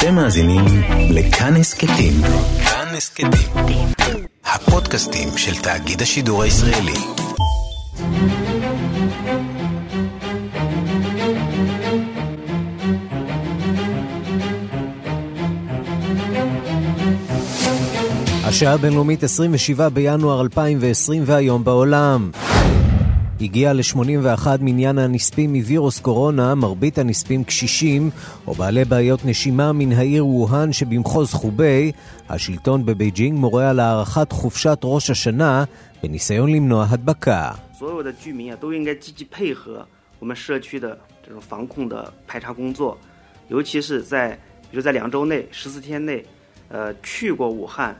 אתם מאזינים לכאן הסכתים. כאן הסכתים. הפודקאסטים של תאגיד השידור הישראלי. השעה הבינלאומית 27 בינואר 2020 והיום בעולם. הגיע ל-81 מניין הנספים מווירוס קורונה, מרבית הנספים קשישים או בעלי בעיות נשימה מן העיר ווהאן שבמחוז חובי. השלטון בבייג'ינג מורה על הארכת חופשת ראש השנה בניסיון למנוע הדבקה. 所有的居民啊都应该积极配合我们社区的这种防控的排查工作，尤其是在比如在两周内、十四天内，呃，去过武汉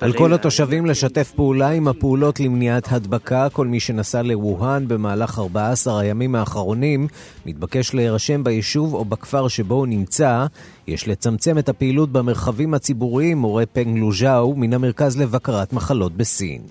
על כל התושבים לשתף פעולה עם הפעולות למניעת הדבקה. כל מי שנסע לווהאן במהלך 14 הימים האחרונים מתבקש להירשם ביישוב או בכפר שבו הוא נמצא. יש לצמצם את הפעילות במרחבים הציבוריים, מורה פנג לוז'או מן המרכז לבקרת מחלות בסין.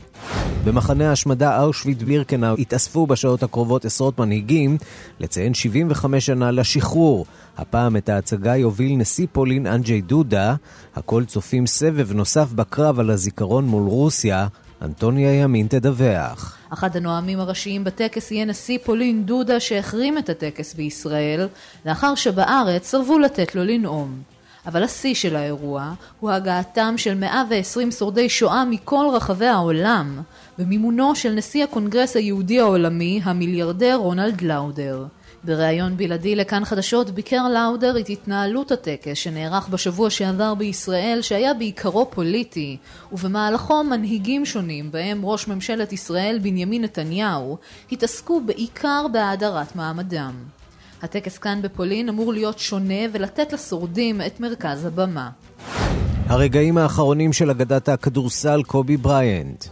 במחנה ההשמדה אושוויט בירקנאו התאספו בשעות הקרובות עשרות מנהיגים לציין 75 שנה לשחרור. הפעם את ההצגה יוביל נשיא פולין אנג'י דודה. הכל צופים סבב נוסף בקרב על הזיכרון מול רוסיה. אנטוניה ימין תדווח. אחד הנואמים הראשיים בטקס יהיה נשיא פולין דודה שהחרים את הטקס בישראל, לאחר שבארץ סרבו לתת לו לנאום. אבל השיא של האירוע הוא הגעתם של 120 שורדי שואה מכל רחבי העולם, במימונו של נשיא הקונגרס היהודי העולמי, המיליארדר רונלד לאודר. בריאיון בלעדי לכאן חדשות ביקר לאודר את התנהלות הטקס שנערך בשבוע שעבר בישראל שהיה בעיקרו פוליטי ובמהלכו מנהיגים שונים בהם ראש ממשלת ישראל בנימין נתניהו התעסקו בעיקר בהאדרת מעמדם. הטקס כאן בפולין אמור להיות שונה ולתת לשורדים את מרכז הבמה. הרגעים האחרונים של אגדת הכדורסל קובי בריינט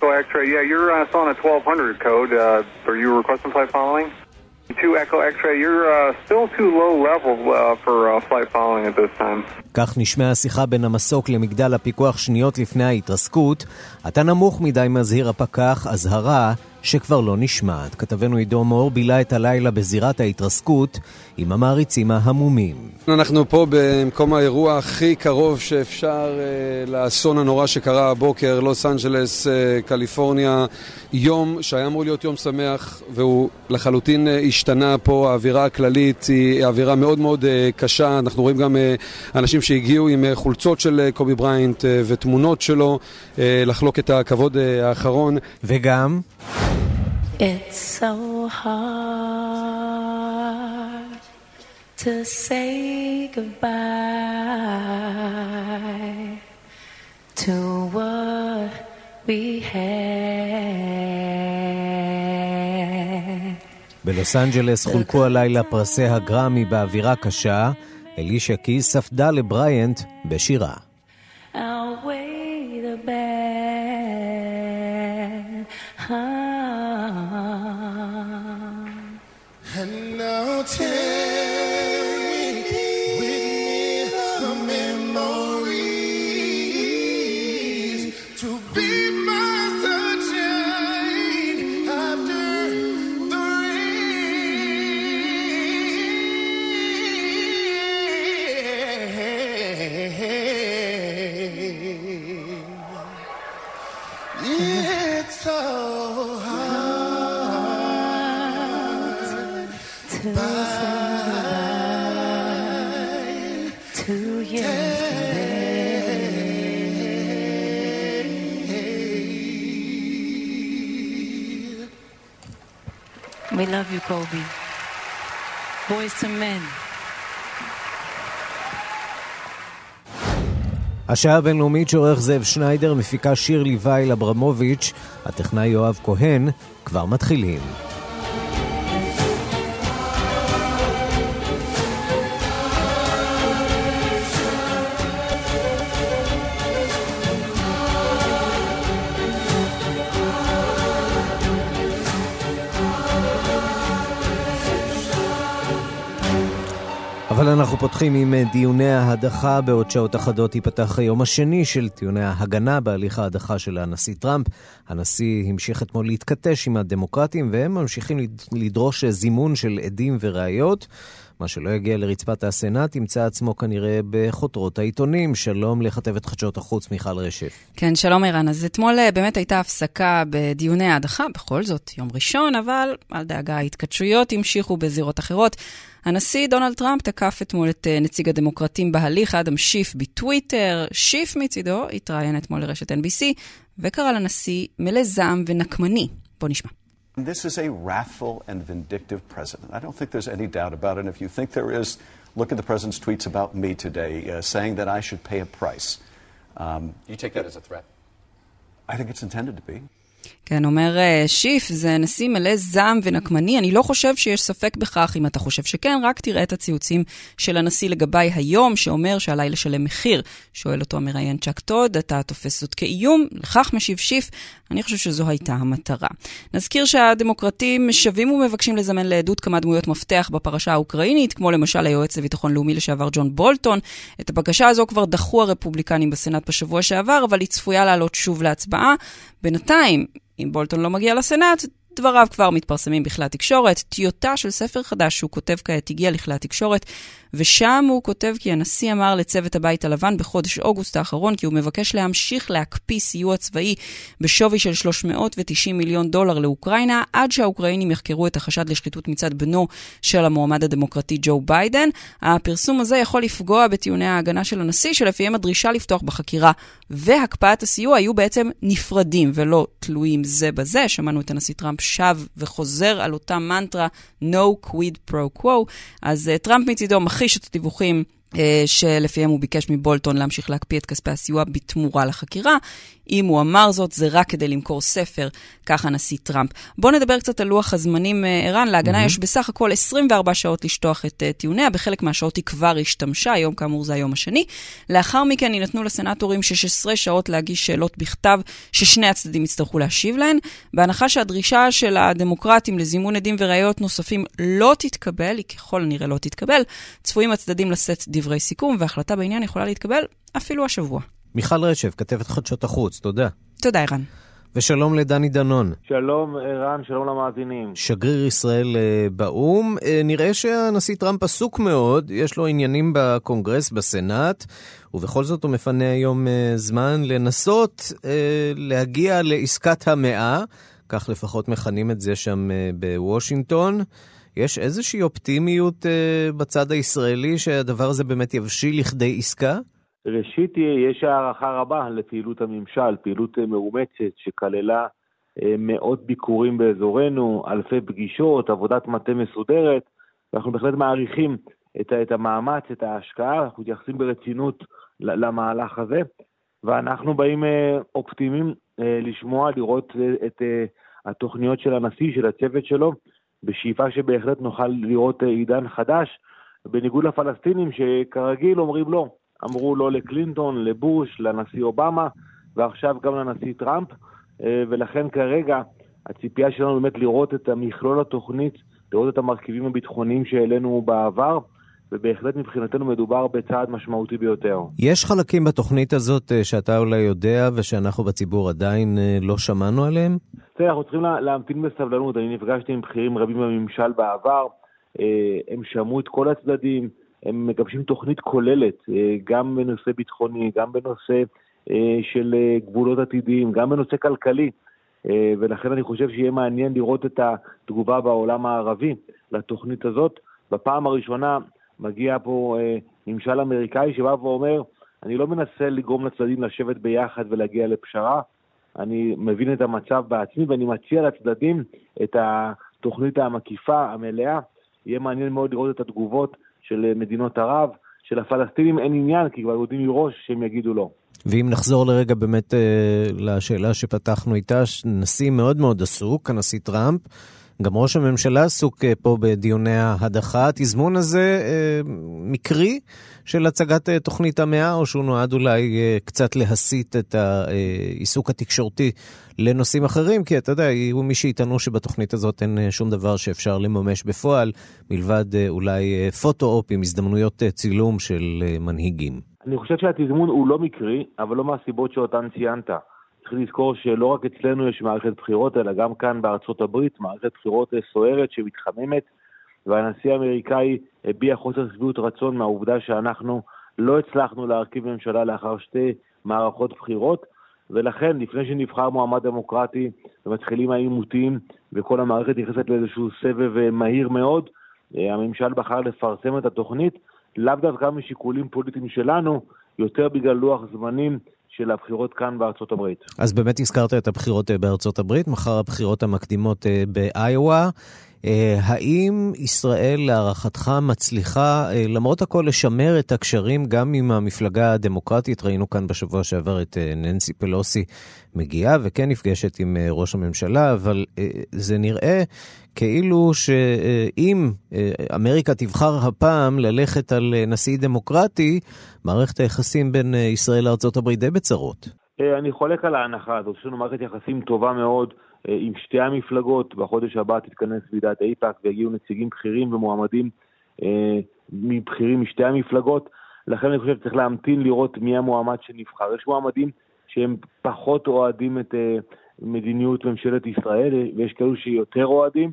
So X-ray, yeah, you're uh, still on a 1200 code. Uh, are you requesting flight following? 2 Echo X-ray, you're uh, still too low level uh, for uh, flight following at this time. כך נשמעה השיחה בין המסוק למגדל הפיקוח שניות לפני ההתרסקות. אתה נמוך מדי, מזהיר הפקח, אזהרה שכבר לא נשמעת. כתבנו עידו מור בילה את הלילה בזירת ההתרסקות עם המעריצים ההמומים. אנחנו פה במקום האירוע הכי קרוב שאפשר אה, לאסון הנורא שקרה הבוקר, לוס אנג'לס, אה, קליפורניה. יום שהיה אמור להיות יום שמח והוא לחלוטין אה, השתנה פה, האווירה הכללית היא אווירה מאוד מאוד אה, קשה. אנחנו רואים גם אה, אנשים שהגיעו עם אה, חולצות של אה, קובי בריינט אה, ותמונות שלו אה, לחלוק את הכבוד אה, האחרון. וגם... It's so hard to say goodbye to what we had. בלוס אנג'לס חולקו הלילה פרסי הגרמי באווירה קשה. אלישה קיס ספדה לבריאנט בשירה. I'll weigh love you, Kobe. Boys to men. השעה הבינלאומית שעורך זאב שניידר, מפיקה שירלי וייל אברמוביץ', הטכנאי יואב כהן, כבר מתחילים. אבל אנחנו פותחים עם אה, דיוני ההדחה. בעוד שעות אחדות ייפתח היום השני של דיוני ההגנה בהליך ההדחה של הנשיא טראמפ. הנשיא המשיך אתמול להתכתש עם הדמוקרטים, והם ממשיכים לדרוש זימון של עדים וראיות. מה שלא יגיע לרצפת הסנאט ימצא עצמו כנראה בחותרות העיתונים. שלום לכתבת חדשות החוץ מיכל רשף. כן, שלום ערן. אז אתמול אה, באמת הייתה הפסקה בדיוני ההדחה, בכל זאת יום ראשון, אבל אל דאגה, ההתכתשויות המשיכו בזירות אחרות. הנשיא דונלד טראמפ תקף אתמול את אה, נציג הדמוקרטים בהליך, אדם שיף, בטוויטר. שיף מצידו התראיין אתמול לרשת NBC, וקרא לנשיא מלא זעם ונקמני. בוא נשמע. This is a wrathful and vindictive president. I don't think there's any doubt about it. And if you think there is, look at the president's tweets about me today, uh, saying that I should pay a price. Um, you take that as a threat? I think it's intended to be. כן, אומר אה, שיף, זה נשיא מלא זעם ונקמני. אני לא חושב שיש ספק בכך. אם אתה חושב שכן, רק תראה את הציוצים של הנשיא לגביי היום, שאומר שעליי לשלם מחיר. שואל אותו המראיין צ'אק טוד, אתה תופס זאת כאיום? לכך משיב שיף, אני חושב שזו הייתה המטרה. נזכיר שהדמוקרטים שבים ומבקשים לזמן לעדות כמה דמויות מפתח בפרשה האוקראינית, כמו למשל היועץ לביטחון לאומי לשעבר ג'ון בולטון. את הבקשה הזו כבר דחו הרפובליקנים בסנאט בשבוע שעבר, אבל היא צפויה לעלות שוב להצבעה. בינתיים, אם בולטון לא מגיע לסנאט, דבריו כבר מתפרסמים בכלי התקשורת. טיוטה של ספר חדש שהוא כותב כעת הגיע לכלי התקשורת, ושם הוא כותב כי הנשיא אמר לצוות הבית הלבן בחודש אוגוסט האחרון כי הוא מבקש להמשיך להקפיא סיוע צבאי בשווי של 390 מיליון דולר לאוקראינה, עד שהאוקראינים יחקרו את החשד לשחיתות מצד בנו של המועמד הדמוקרטי ג'ו ביידן. הפרסום הזה יכול לפגוע בטיעוני ההגנה של הנשיא, שלפיהם הדרישה לפתוח בחקירה והקפאת הסיוע היו בעצם נפרדים ולא תלויים זה בזה. שמענו את הנשיא טראמפ שב וחוזר על אותה מנטרה no quid pro quo. אז uh, טראמפ מצידו מכחיש את הדיווחים אה, שלפיהם הוא ביקש מבולטון להמשיך להקפיא את כספי הסיוע בתמורה לחקירה. אם הוא אמר זאת, זה רק כדי למכור ספר, כך הנשיא טראמפ. בואו נדבר קצת על לוח הזמנים, אה, ערן. להגנה mm-hmm. יש בסך הכל 24 שעות לשטוח את uh, טיעוניה, בחלק מהשעות היא כבר השתמשה, היום כאמור זה היום השני. לאחר מכן יינתנו לסנטורים 16 שעות להגיש שאלות בכתב ששני הצדדים יצטרכו להשיב להן. בהנחה שהדרישה של הדמוקרטים לזימון עדים וראיות נוספים לא תתקבל, היא ככל הנראה לא תתקבל, צפויים הצדדים לשאת דברי סיכום, והחלטה בעניין יכולה להתקבל אפילו השבוע. מיכל רשף, כתבת חדשות החוץ, תודה. תודה, ערן. ושלום לדני דנון. שלום, ערן, שלום למאזינים. שגריר ישראל אה, באו"ם. אה, נראה שהנשיא טראמפ עסוק מאוד, יש לו עניינים בקונגרס, בסנאט, ובכל זאת הוא מפנה היום אה, זמן לנסות להגיע לעסקת המאה, כך לפחות מכנים את זה שם בוושינגטון. יש איזושהי אופטימיות בצד הישראלי שהדבר הזה באמת יבשיל לכדי עסקה? ראשית, יש הערכה רבה לפעילות הממשל, פעילות מאומצת שכללה אה, מאות ביקורים באזורנו, אלפי פגישות, עבודת מטה מסודרת, ואנחנו בהחלט מעריכים את, את המאמץ, את ההשקעה, אנחנו מתייחסים ברצינות למהלך הזה, ואנחנו באים אה, אופטימיים אה, לשמוע, לראות את התוכניות של הנשיא, של הצוות שלו, בשאיפה שבהחלט נוכל לראות עידן חדש, בניגוד לפלסטינים שכרגיל אומרים לא. אמרו לא לקלינטון, לבוש, לנשיא אובמה, ועכשיו גם לנשיא טראמפ, אה, ולכן כרגע הציפייה שלנו באמת לראות את המכלול התוכנית, לראות את המרכיבים הביטחוניים שהעלינו בעבר, ובהחלט מבחינתנו מדובר בצעד משמעותי ביותר. יש חלקים בתוכנית הזאת אה, שאתה אולי יודע ושאנחנו בציבור עדיין אה, לא שמענו עליהם? תראה, אנחנו צריכים להמתין בסבלנות. אני נפגשתי עם בכירים רבים בממשל בעבר, הם שמעו את כל הצדדים, הם מגבשים תוכנית כוללת, אה, גם בנושא ביטחוני, גם בנושא אה, של אה, גבולות עתידיים, גם בנושא כלכלי. ולכן אני חושב שיהיה מעניין לראות את התגובה בעולם הערבי לתוכנית הזאת. בפעם הראשונה מגיע פה ממשל אמריקאי שבא ואומר, אני לא מנסה לגרום לצדדים לשבת ביחד ולהגיע לפשרה, אני מבין את המצב בעצמי ואני מציע לצדדים את התוכנית המקיפה, המלאה. יהיה מעניין מאוד לראות את התגובות של אה, מדינות ערב, שלפלסטינים אין עניין, כי כבר יודעים מראש שהם יגידו לא. ואם נחזור לרגע באמת אה, לשאלה שפתחנו איתה, נשיא מאוד מאוד עסוק, הנשיא טראמפ, גם ראש הממשלה עסוק אה, פה בדיוני ההדחה. התזמון הזה אה, מקרי של הצגת אה, תוכנית המאה, או שהוא נועד אולי קצת להסיט את העיסוק התקשורתי לנושאים אחרים? כי אתה יודע, יהיו מי שיטענו שבתוכנית הזאת אין שום דבר שאפשר לממש בפועל, מלבד אולי פוטו-אופ עם הזדמנויות צילום של מנהיגים. אני חושב שהתזמון הוא לא מקרי, אבל לא מהסיבות שאותן ציינת. צריך לזכור שלא רק אצלנו יש מערכת בחירות, אלא גם כאן בארצות הברית, מערכת בחירות סוערת שמתחממת, והנשיא האמריקאי הביע חוסר שביעות רצון מהעובדה שאנחנו לא הצלחנו להרכיב ממשלה לאחר שתי מערכות בחירות, ולכן לפני שנבחר מועמד דמוקרטי ומתחילים העימותים וכל המערכת נכנסת לאיזשהו סבב אה, מהיר מאוד, אה, הממשל בחר לפרסם את התוכנית, לאו דווקא משיקולים פוליטיים שלנו, יותר בגלל לוח זמנים של הבחירות כאן בארצות הברית. אז באמת הזכרת את הבחירות אה, בארצות הברית, מחר הבחירות המקדימות אה, באיואה. אה, האם ישראל להערכתך מצליחה למרות הכל לשמר את הקשרים גם עם המפלגה הדמוקרטית? ראינו כאן בשבוע שעבר את ננסי פלוסי מגיעה וכן נפגשת עם ראש הממשלה, אבל זה נראה כאילו שאם אה, אמריקה תבחר הפעם ללכת על אה, נשיא דמוקרטי, מערכת היחסים בין אה, ישראל לארה"ב די בצרות. אני חולק על ההנחה הזאת, יש לנו מערכת יחסים טובה מאוד עם שתי המפלגות, בחודש הבא תתכנס ועידת איפא"ק ויגיעו נציגים בכירים ומועמדים מבכירים משתי המפלגות, לכן אני חושב שצריך להמתין לראות מי המועמד שנבחר. יש מועמדים שהם פחות אוהדים את מדיניות ממשלת ישראל, ויש כאלו שיותר אוהדים,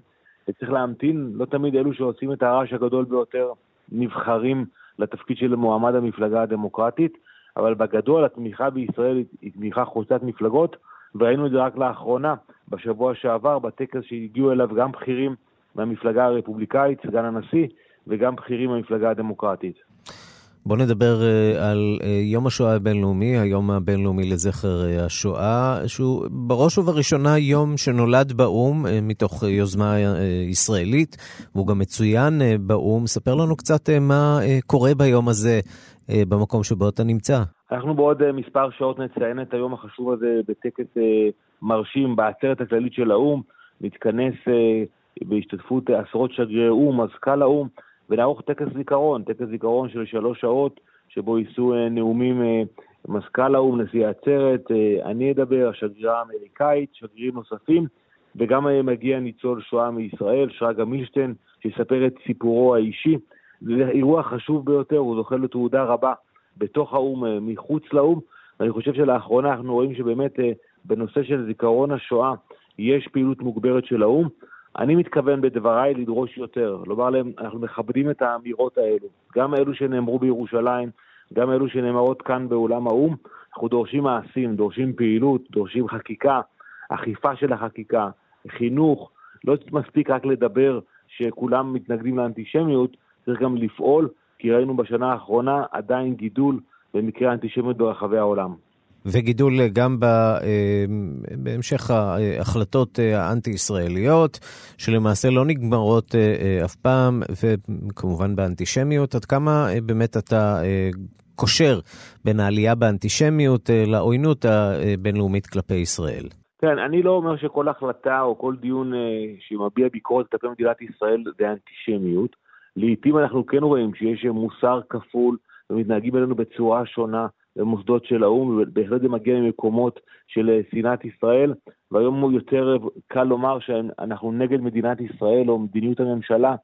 וצריך להמתין, לא תמיד אלו שעושים את הרעש הגדול ביותר נבחרים לתפקיד של מועמד המפלגה הדמוקרטית, אבל בגדול התמיכה בישראל היא תמיכה חוצת מפלגות, וראינו את זה רק לאחרונה, בשבוע שעבר, בטקס שהגיעו אליו גם בכירים מהמפלגה הרפובליקאית, סגן הנשיא, וגם בכירים מהמפלגה הדמוקרטית. בואו נדבר uh, על uh, יום השואה הבינלאומי, היום הבינלאומי לזכר uh, השואה, שהוא בראש ובראשונה יום שנולד באו"ם מתוך יוזמה ישראלית, והוא גם מצוין באו"ם. ספר לנו קצת מה קורה ביום הזה במקום שבו אתה נמצא. אנחנו בעוד מספר שעות נציין את היום החשוב הזה בטקס מרשים בעצרת הכללית של האו"ם, נתכנס uh, בהשתתפות עשרות שגרירי או"ם, מזכ"ל האו"ם, ונערוך טקס זיכרון, טקס זיכרון של שלוש שעות, שבו יישאו אה, נאומים אה, מזכ"ל האו"ם, נשיא העצרת, אה, אני אדבר, השגרירה האמריקאית, שגרירים נוספים, וגם מגיע ניצול שואה מישראל, שרגא מילשטיין, שיספר את סיפורו האישי. זה אירוע חשוב ביותר, הוא זוכה לתעודה רבה בתוך האו"ם, מחוץ לאו"ם, ואני חושב שלאחרונה אנחנו רואים שבאמת בנושא של זיכרון השואה יש פעילות מוגברת של האו"ם. אני מתכוון בדבריי לדרוש יותר, לומר להם, אנחנו מכבדים את האמירות האלו, גם אלו שנאמרו בירושלים, גם אלו שנאמרות כאן באולם האו"ם, אנחנו דורשים מעשים, דורשים פעילות, דורשים חקיקה, אכיפה של החקיקה, חינוך, לא מספיק רק לדבר שכולם מתנגדים לאנטישמיות, צריך גם לפעול, כי ראינו בשנה האחרונה עדיין גידול במקרי האנטישמיות ברחבי העולם. וגידול גם ב, בהמשך ההחלטות האנטי-ישראליות, שלמעשה לא נגמרות אף פעם, וכמובן באנטישמיות. עד כמה באמת אתה קושר בין העלייה באנטישמיות לעוינות הבינלאומית כלפי ישראל? כן, אני לא אומר שכל החלטה או כל דיון שמביע ביקורת כלפי מדינת ישראל זה אנטישמיות. לעתים אנחנו כן רואים שיש מוסר כפול ומתנהגים אלינו בצורה שונה. במוסדות של האו"ם, ובהחלט זה מגיע ממקומות של שנאת ישראל, והיום הוא יותר קל לומר שאנחנו נגד מדינת ישראל או מדיניות הממשלה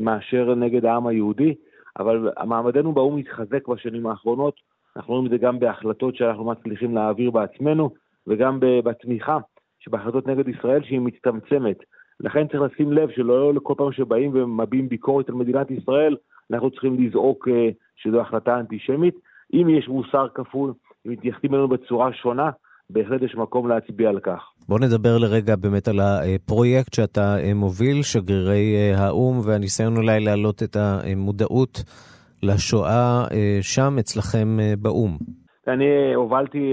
מאשר נגד העם היהודי, אבל מעמדנו באו"ם התחזק בשנים האחרונות, אנחנו רואים את זה גם בהחלטות שאנחנו מצליחים להעביר בעצמנו, וגם בתמיכה שבהחלטות נגד ישראל שהיא מצטמצמת. לכן צריך לשים לב שלא כל פעם שבאים ומביעים ביקורת על מדינת ישראל, אנחנו צריכים לזעוק שזו החלטה אנטישמית. אם יש מוסר כפול, אם מתייחסים אלינו בצורה שונה, בהחלט יש מקום להצביע על כך. בוא נדבר לרגע באמת על הפרויקט שאתה מוביל, שגרירי האו"ם, והניסיון אולי להעלות את המודעות לשואה שם אצלכם באו"ם. אני הובלתי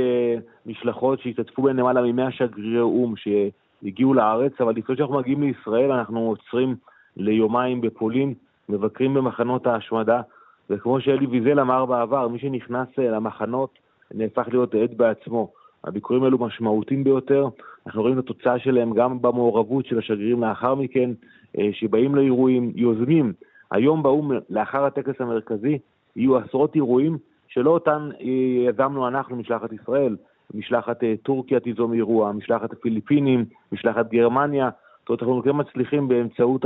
משלחות שהשתתפו בהן למעלה מ-100 שגרירי או"ם שהגיעו לארץ, אבל לפני שאנחנו מגיעים לישראל אנחנו עוצרים ליומיים בפולין, מבקרים במחנות ההשמדה. וכמו שאלי ויזל אמר בעבר, מי שנכנס למחנות נהפך להיות עד בעצמו. הביקורים האלו משמעותיים ביותר, אנחנו רואים את התוצאה שלהם גם במעורבות של השגרירים לאחר מכן, אה, שבאים לאירועים, יוזמים. היום באו"ם, לאחר הטקס המרכזי, יהיו עשרות אירועים שלא אותן אה, יזמנו אנחנו, משלחת ישראל. משלחת אה, טורקיה תיזום אירוע, משלחת הפיליפינים, משלחת גרמניה. זאת אומרת, אנחנו כן מצליחים באמצעות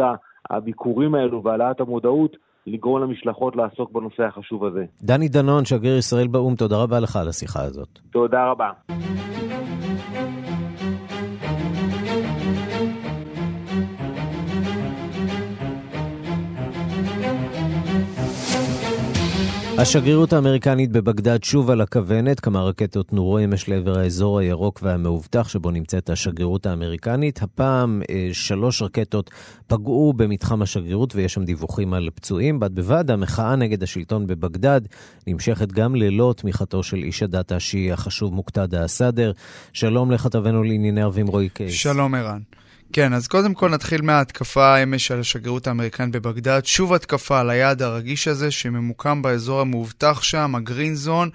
הביקורים האלו והעלאת המודעות לגרום למשלחות לעסוק בנושא החשוב הזה. דני דנון, שגריר ישראל באו"ם, תודה רבה לך על השיחה הזאת. תודה רבה. השגרירות האמריקנית בבגדד שוב על הכוונת, כמה רקטות נורו אמש לעבר האזור הירוק והמאובטח שבו נמצאת השגרירות האמריקנית. הפעם אה, שלוש רקטות פגעו במתחם השגרירות ויש שם דיווחים על פצועים. בד בבד, המחאה נגד השלטון בבגדד נמשכת גם ללא תמיכתו של איש הדת השיעי החשוב מוקתדה א-סאדר. שלום לכתבנו לענייני ערבים רועי קייס. שלום ערן. כן, אז קודם כל נתחיל מההתקפה אמש על השגרירות האמריקנית בבגדד. שוב התקפה על היעד הרגיש הזה שממוקם באזור המאובטח שם, הגרין זון,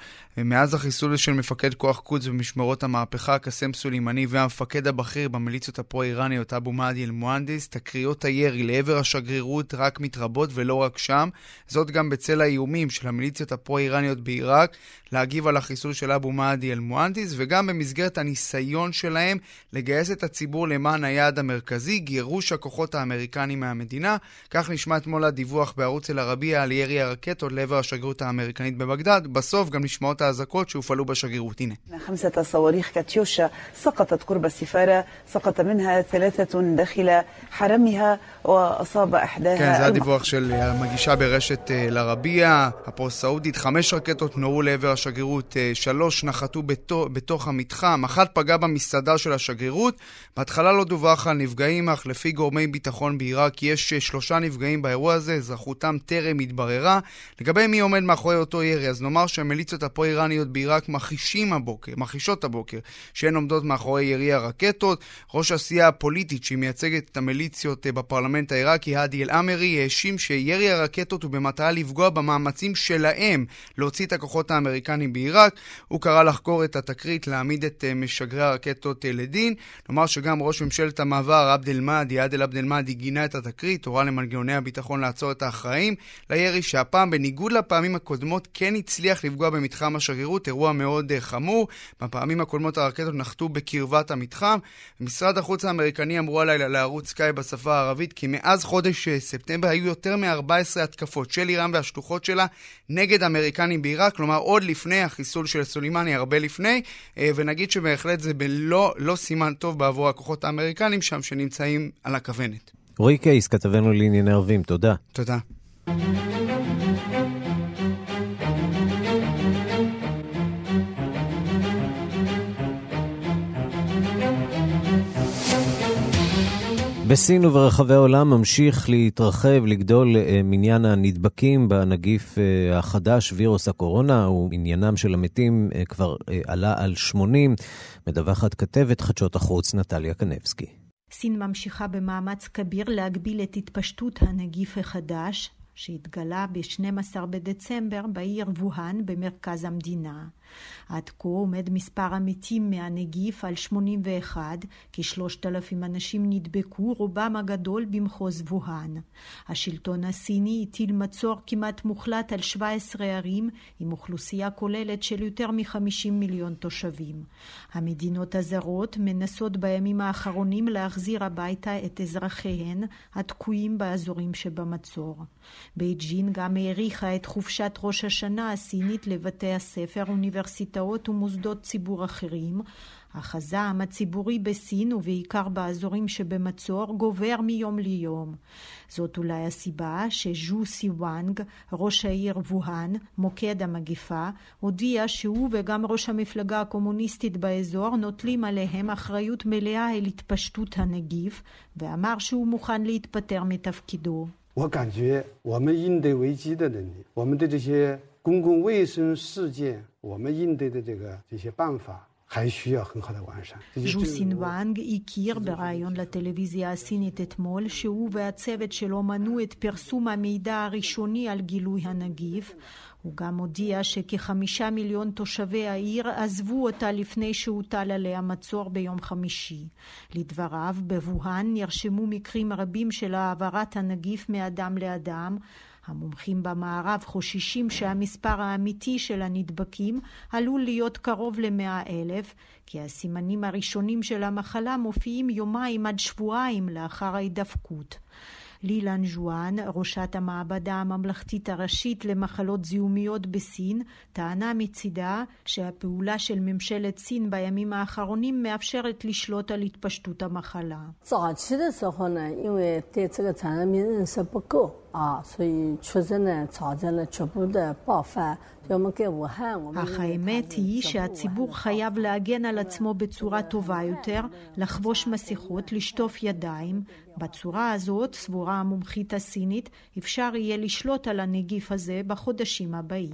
מאז החיסול של מפקד כוח קודס במשמרות המהפכה, קסם סולימני, והמפקד הבכיר במיליציות הפרו-איראניות, אבו מאדי אל-מוהנדיס, תקריות הירי לעבר השגרירות רק מתרבות ולא רק שם. זאת גם בצל האיומים של המיליציות הפרו-איראניות בעיראק להגיב על החיסול של אבו מאדי אל-מוהנדיס, וגם במסגרת הניסיון שלהם לגייס את הציבור למען היעד המרכזי, גירוש הכוחות האמריקניים מהמדינה. כך נשמע אתמול הדיווח בערוץ אל-ערבייה על ירי הרקטות לעבר השגרירות האמריקנית בבגדד. בסוף גם נשמעות האזעקות שהופעלו בשגרירות. הנה. خمسة صواريخ كاتيوشا سقطت قرب السفارة سقط منها ثلاثة داخل حرمها وأصاب إحداها כן, זה הדיווח של המגישה ברשת אל-ערבייה, הפרו-סעודית. חמש רקטות נורו לעבר השגרירות, שלוש נחתו בתוך, בתוך המתחם, אחת פגעה במסעדה של השגרירות. בהתחלה לא דווח על נפגעים, אך לפי גורמי ביטחון בעיראק יש שלושה נפגעים באירוע הזה, אזרחותם טרם התבררה. לגבי מי עומד מאחורי אותו ירי, אז נאמר שהמיליציות הפרו-איראניות בעיראק מכחישים הבוקר, מכחישות הבוקר, שהן עומדות מאחורי ירי הרקטות. ראש הסיעה הפוליטית שהיא מייצגת את המיליציות בפרלמנט העיראקי, האדי אל-עמרי, האשים שירי הרקטות הוא במטרה לפגוע במאמצים שלהם להוציא את הכוחות האמריקנים בעיראק. הוא קרא לחקור את התקרית, להעמיד את משגרי הרקטות לדין. נאמר שגם ראש ממשלת המעבר, עבד אל-מאדי, עדל עבד אל-מאדי, גינה את התקרית, הורה למנגנוני הביטחון לעצור את האחראים לירי, שהפעם, בניגוד לפעמים הקודמות, כן הצליח לפגוע במתחם השגרירות, אירוע מאוד uh, חמור. בפעמים הקודמות הרקטות נחתו בקרבת המתחם. משרד החוץ האמריקני אמרו הלילה לערוץ סקאי בשפה הערבית כי מאז חודש uh, ספטמבר היו יותר מ-14 התקפות של איראן והשלוחות שלה נגד אמריקנים בעיראק, כלומר עוד לפני החיסול של סולימני, הרבה לפני, uh, ונגיד שבהחלט זה בלא לא סימן טוב בעבור הכוחות האמריקנים שם שנמצאים על הכוונת. רועי קייס, כתבנו לענייני ערבים, תודה. תודה. בסין וברחבי העולם ממשיך להתרחב, לגדול מניין הנדבקים בנגיף החדש, וירוס הקורונה, ומניינם של המתים כבר עלה על 80, מדווחת כתבת חדשות החוץ נטליה קנבסקי. סין ממשיכה במאמץ כביר להגביל את התפשטות הנגיף החדש, שהתגלה ב-12 בדצמבר בעיר ווהאן במרכז המדינה. עד כה עומד מספר המתים מהנגיף על 81, כשלושת אלפים אנשים נדבקו, רובם הגדול במחוז ווהאן. השלטון הסיני הטיל מצור כמעט מוחלט על 17 ערים, עם אוכלוסייה כוללת של יותר מ-50 מיליון תושבים. המדינות הזרות מנסות בימים האחרונים להחזיר הביתה את אזרחיהן התקועים באזורים שבמצור. בייג'ין גם האריכה את חופשת ראש השנה הסינית לבתי הספר, אוניברסיטאות ומוסדות ציבור אחרים. אך הזעם הציבורי בסין ובעיקר באזורים שבמצור גובר מיום ליום. זאת אולי הסיבה שז'ו סיוואנג, ראש העיר ווהאן, מוקד המגיפה, הודיע שהוא וגם ראש המפלגה הקומוניסטית באזור נוטלים עליהם אחריות מלאה אל התפשטות הנגיף, ואמר שהוא מוכן להתפטר מתפקידו. 我感觉我们应对危机的能力，我们的这些 公共卫生事件，我们应对的这个这些办法 还需要很好的完善。 ז'ו סינוואנג הכיר בריאיון לטלוויזיה הסינית אתמול שהוא והצוות שלו מנעו את פרסום המידע הראשוני על גילוי הנגיף. הוא גם הודיע שכחמישה מיליון תושבי העיר עזבו אותה לפני שהוטל עליה מצור ביום חמישי. לדבריו, בווהאן נרשמו מקרים רבים של העברת הנגיף מאדם לאדם. המומחים במערב חוששים שהמספר האמיתי של הנדבקים עלול להיות קרוב למאה אלף, כי הסימנים הראשונים של המחלה מופיעים יומיים עד שבועיים לאחר ההידפקות. לילן ז'ואן, ראשת המעבדה הממלכתית הראשית למחלות זיהומיות בסין, טענה מצידה שהפעולה של ממשלת סין בימים האחרונים מאפשרת לשלוט על התפשטות המחלה. 早期的时候呢，因为对这个传染病认识不够 אך האמת היא שהציבור חייב להגן על עצמו בצורה טובה יותר, לחבוש מסכות, לשטוף ידיים. בצורה הזאת, סבורה המומחית הסינית, אפשר יהיה לשלוט על הנגיף הזה בחודשים הבאים.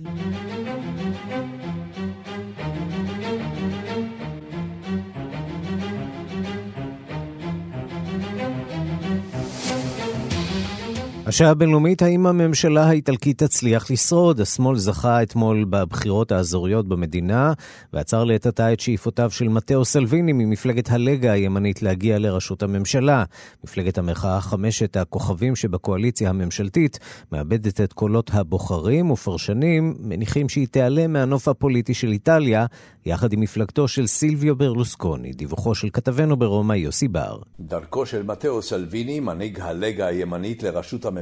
השעה הבינלאומית, האם הממשלה האיטלקית תצליח לשרוד? השמאל זכה אתמול בבחירות האזוריות במדינה, ועצר לעת עתה את שאיפותיו של מתאו סלוויני ממפלגת הלגה הימנית להגיע לראשות הממשלה. מפלגת המחאה חמשת הכוכבים שבקואליציה הממשלתית מאבדת את קולות הבוחרים, ופרשנים מניחים שהיא תיעלם מהנוף הפוליטי של איטליה, יחד עם מפלגתו של סילביו ברלוסקוני. דיווחו של כתבנו ברומא יוסי בר. דרכו של מתאו סלוויני, מנהיג הלגה הימנית לראשות הממשלה,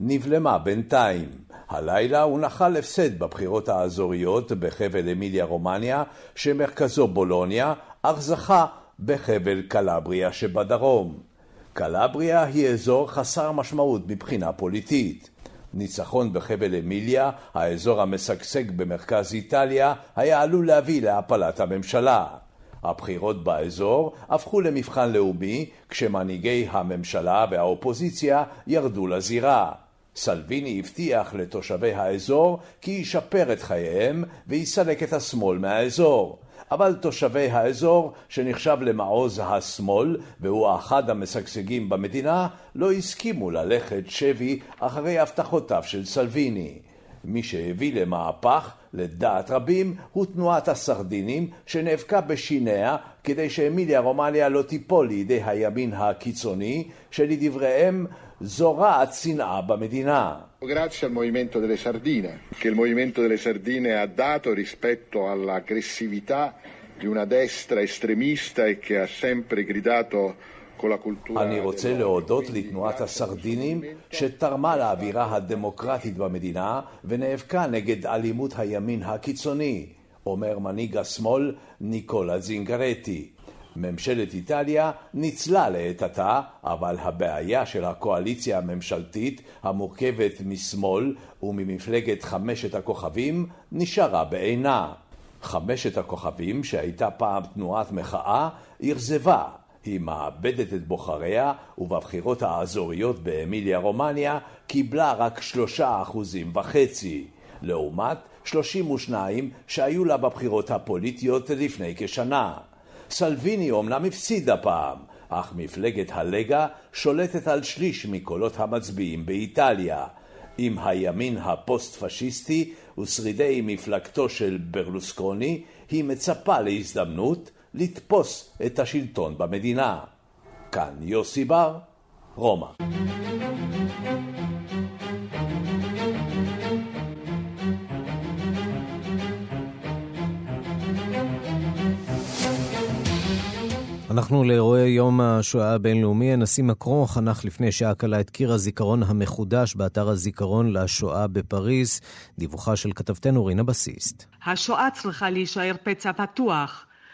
נבלמה בינתיים. הלילה הוא נחל הפסד בבחירות האזוריות בחבל אמיליה רומניה, שמרכזו בולוניה, אך זכה בחבל קלבריה שבדרום. קלבריה היא אזור חסר משמעות מבחינה פוליטית. ניצחון בחבל אמיליה, האזור המשגשג במרכז איטליה, היה עלול להביא להפלת הממשלה. הבחירות באזור הפכו למבחן לאומי כשמנהיגי הממשלה והאופוזיציה ירדו לזירה. סלוויני הבטיח לתושבי האזור כי ישפר את חייהם ויסלק את השמאל מהאזור. אבל תושבי האזור, שנחשב למעוז השמאל והוא אחד המשגשגים במדינה, לא הסכימו ללכת שבי אחרי הבטחותיו של סלוויני. מי שהביא למהפך, לדעת רבים, הוא תנועת הסרדינים שנאבקה בשיניה כדי שאמיליה רומניה לא תיפול לידי הימין הקיצוני, שלדבריהם זורעת שנאה במדינה. Grazie al movimento delle sardine, che il movimento delle sardine ha dato rispetto all'aggressività di una destra estremista e che ha sempre gridato con la cultura... אני רוצה להודות לתנועת הסרדינים שתרמה לאווירה הדמוקרטית במדינה ונאבקה נגד אלימות הימין הקיצוני, אומר מנהיג השמאל ניקולה זינגרטי. ממשלת איטליה ניצלה לעת עתה, אבל הבעיה של הקואליציה הממשלתית המורכבת משמאל וממפלגת חמשת הכוכבים נשארה בעינה. חמשת הכוכבים, שהייתה פעם תנועת מחאה, אכזבה. היא מאבדת את בוחריה, ובבחירות האזוריות באמיליה רומניה קיבלה רק שלושה אחוזים וחצי, לעומת 32 שהיו לה בבחירות הפוליטיות לפני כשנה. סלוויני אומנם הפסיד הפעם, אך מפלגת הלגה שולטת על שליש מקולות המצביעים באיטליה. עם הימין הפוסט-פשיסטי ושרידי מפלגתו של ברלוסקוני, היא מצפה להזדמנות לתפוס את השלטון במדינה. כאן יוסי בר, רומא. אנחנו לאירועי יום השואה הבינלאומי. הנשיא מקרון חנך לפני שעה קלה את קיר הזיכרון המחודש באתר הזיכרון לשואה בפריז. דיווחה של כתבתנו רינה בסיסט. השואה צריכה להישאר פצע פתוח.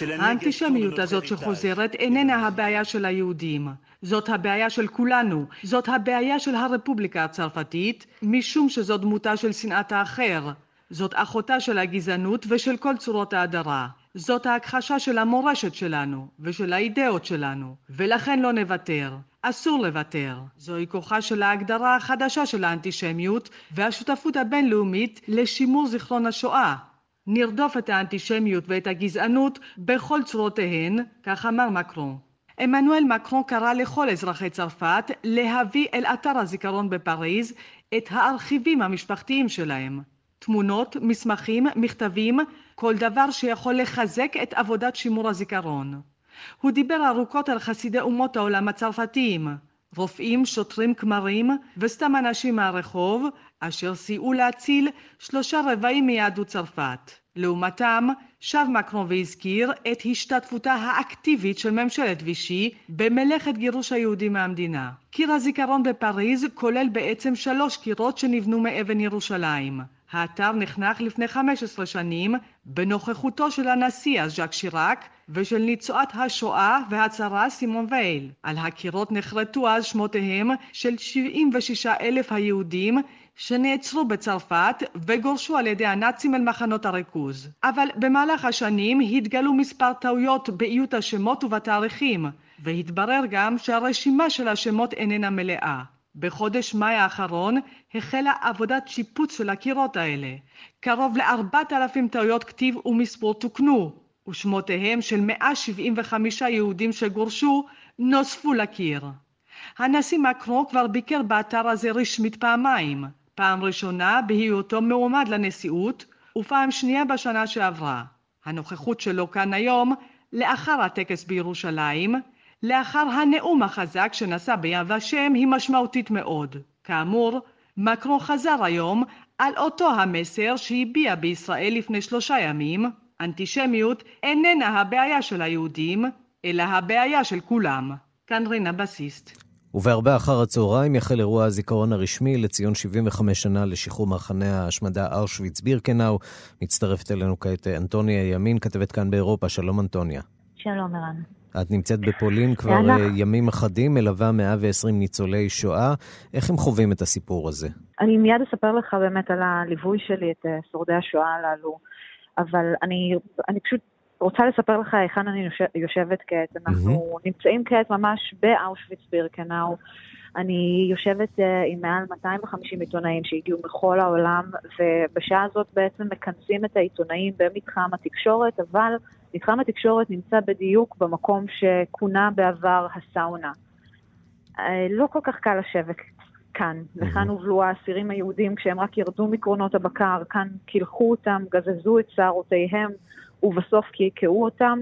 האנטישמיות הזאת שחוזרת איננה הבעיה של היהודים. זאת הבעיה של כולנו. זאת הבעיה של הרפובליקה הצרפתית, משום שזו דמותה של שנאת האחר. זאת אחותה של הגזענות ושל כל צורות ההדרה. זאת ההכחשה של המורשת שלנו ושל האידאות שלנו, ולכן לא נוותר. אסור לוותר. זוהי כוחה של ההגדרה החדשה של האנטישמיות והשותפות הבינלאומית לשימור זיכרון השואה. נרדוף את האנטישמיות ואת הגזענות בכל צורותיהן, כך אמר מקרון. עמנואל מקרון קרא לכל אזרחי צרפת להביא אל אתר הזיכרון בפריז את הארכיבים המשפחתיים שלהם. תמונות, מסמכים, מכתבים, כל דבר שיכול לחזק את עבודת שימור הזיכרון. הוא דיבר ארוכות על חסידי אומות העולם הצרפתיים, רופאים, שוטרים, כמרים וסתם אנשים מהרחוב, אשר סייעו להציל שלושה רבעים מיהדות צרפת. לעומתם, שב מקרון והזכיר את השתתפותה האקטיבית של ממשלת וישי במלאכת גירוש היהודים מהמדינה. קיר הזיכרון בפריז כולל בעצם שלוש קירות שנבנו מאבן ירושלים. האתר נחנך לפני 15 שנים בנוכחותו של הנשיא אז ז'אק שיראק ושל ניצועת השואה והצהרה סימון וייל. על הקירות נחרטו אז שמותיהם של 76 אלף היהודים שנעצרו בצרפת וגורשו על ידי הנאצים אל מחנות הריכוז. אבל במהלך השנים התגלו מספר טעויות באיות השמות ובתאריכים, והתברר גם שהרשימה של השמות איננה מלאה. בחודש מאי האחרון החלה עבודת שיפוץ של הקירות האלה. קרוב לארבעת אלפים טעויות כתיב ומספור תוקנו, ושמותיהם של 175 יהודים שגורשו נוספו לקיר. הנשיא מקרו כבר ביקר באתר הזה רשמית פעמיים, פעם ראשונה בהיותו מועמד לנשיאות, ופעם שנייה בשנה שעברה. הנוכחות שלו כאן היום, לאחר הטקס בירושלים, לאחר הנאום החזק שנשא ביד ושם היא משמעותית מאוד. כאמור, מקרו חזר היום על אותו המסר שהביע בישראל לפני שלושה ימים, אנטישמיות איננה הבעיה של היהודים, אלא הבעיה של כולם. כאן רינה בסיסט. ובהרבה אחר הצהריים יחל אירוע הזיכרון הרשמי לציון 75 שנה לשחרור מחנה ההשמדה אושוויץ-בירקנאו. מצטרפת אלינו כעת אנטוניה ימין, כתבת כאן באירופה. שלום אנטוניה. שלום ערן. את נמצאת בפולין כבר אנחנו... אה, ימים אחדים, מלווה 120 ניצולי שואה. איך הם חווים את הסיפור הזה? אני מיד אספר לך באמת על הליווי שלי את אה, שורדי השואה הללו, אבל אני, אני פשוט רוצה לספר לך היכן אני יושבת כעת. אנחנו mm-hmm. נמצאים כעת ממש באושוויץ בירקנאו. אני יושבת uh, עם מעל 250 עיתונאים שהגיעו מכל העולם, ובשעה הזאת בעצם מכנסים את העיתונאים במתחם התקשורת, אבל מתחם התקשורת נמצא בדיוק במקום שכונה בעבר הסאונה. Uh, לא כל כך קל לשבת כאן, mm-hmm. וכאן הובלו האסירים היהודים כשהם רק ירדו מקרונות הבקר, כאן קילחו אותם, גזזו את שערותיהם. ובסוף קעקעו אותם.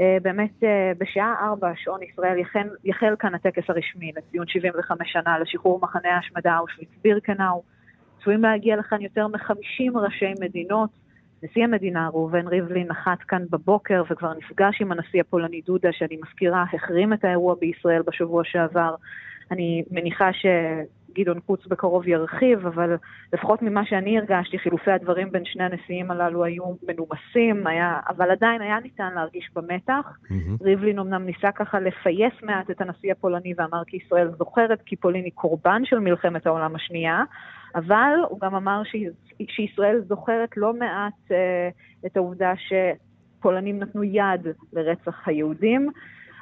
אה, באמת אה, בשעה ארבע, שעון ישראל, יחל, יחל כאן הטקס הרשמי לציון 75 שנה לשחרור מחנה ההשמדה אושוויץ בירקנאו. צפויים להגיע לכאן יותר מ-50 ראשי מדינות. נשיא המדינה ראובן ריבלין נחת כאן בבוקר וכבר נפגש עם הנשיא הפולני דודה, שאני מזכירה, החרים את האירוע בישראל בשבוע שעבר. אני מניחה ש... גדעון קוץ בקרוב ירחיב, אבל לפחות ממה שאני הרגשתי, חילופי הדברים בין שני הנשיאים הללו היו מנומסים, היה, אבל עדיין היה ניתן להרגיש במתח. Mm-hmm. ריבלין אמנם ניסה ככה לפייס מעט את הנשיא הפולני ואמר כי ישראל זוכרת כי פולין היא קורבן של מלחמת העולם השנייה, אבל הוא גם אמר ש... שישראל זוכרת לא מעט uh, את העובדה שפולנים נתנו יד לרצח היהודים.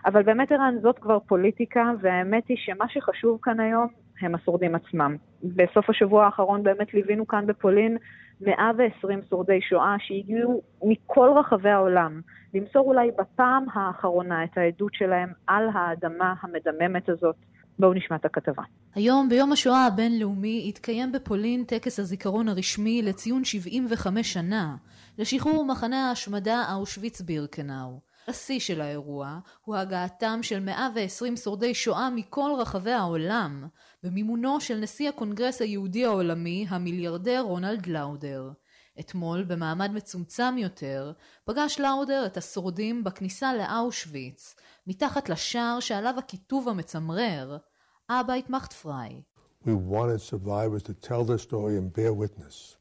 אבל באמת, ערן, זאת כבר פוליטיקה, והאמת היא שמה שחשוב כאן היום הם השורדים עצמם. בסוף השבוע האחרון באמת ליווינו כאן בפולין 120 שורדי שואה שהגיעו מכל רחבי העולם, למסור אולי בפעם האחרונה את העדות שלהם על האדמה המדממת הזאת. בואו נשמע את הכתבה. היום, ביום השואה הבינלאומי, התקיים בפולין טקס הזיכרון הרשמי לציון 75 שנה לשחרור מחנה ההשמדה אושוויץ בירקנאו. השיא של האירוע הוא הגעתם של 120 שורדי שואה מכל רחבי העולם במימונו של נשיא הקונגרס היהודי העולמי המיליארדר רונלד לאודר. אתמול, במעמד מצומצם יותר, פגש לאודר את השורדים בכניסה לאושוויץ, מתחת לשער שעליו הכיתוב המצמרר Arbeit macht frei. We wanted survivors to tell their story and bear witness.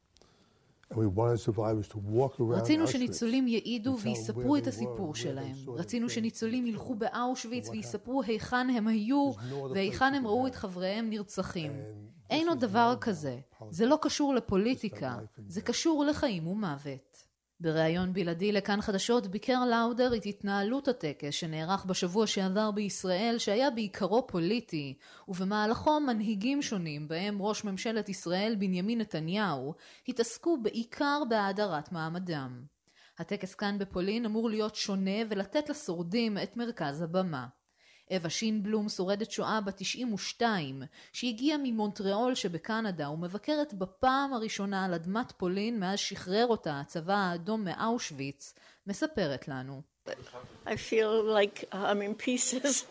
רצינו שניצולים יעידו ויספרו את הסיפור שלהם. רצינו שניצולים ילכו באושוויץ ויספרו היכן הם היו והיכן הם ראו את חבריהם נרצחים. אין עוד דבר כזה. זה לא קשור לפוליטיקה, זה קשור לחיים ומוות. בריאיון בלעדי לכאן חדשות ביקר לאודר את התנהלות הטקס שנערך בשבוע שעבר בישראל שהיה בעיקרו פוליטי ובמהלכו מנהיגים שונים בהם ראש ממשלת ישראל בנימין נתניהו התעסקו בעיקר בהאדרת מעמדם. הטקס כאן בפולין אמור להיות שונה ולתת לשורדים את מרכז הבמה. אווה שינבלום שורדת שואה בת 92 שהגיעה ממונטריאול שבקנדה ומבקרת בפעם הראשונה על אדמת פולין מאז שחרר אותה הצבא האדום מאושוויץ מספרת לנו I feel like I'm in pieces.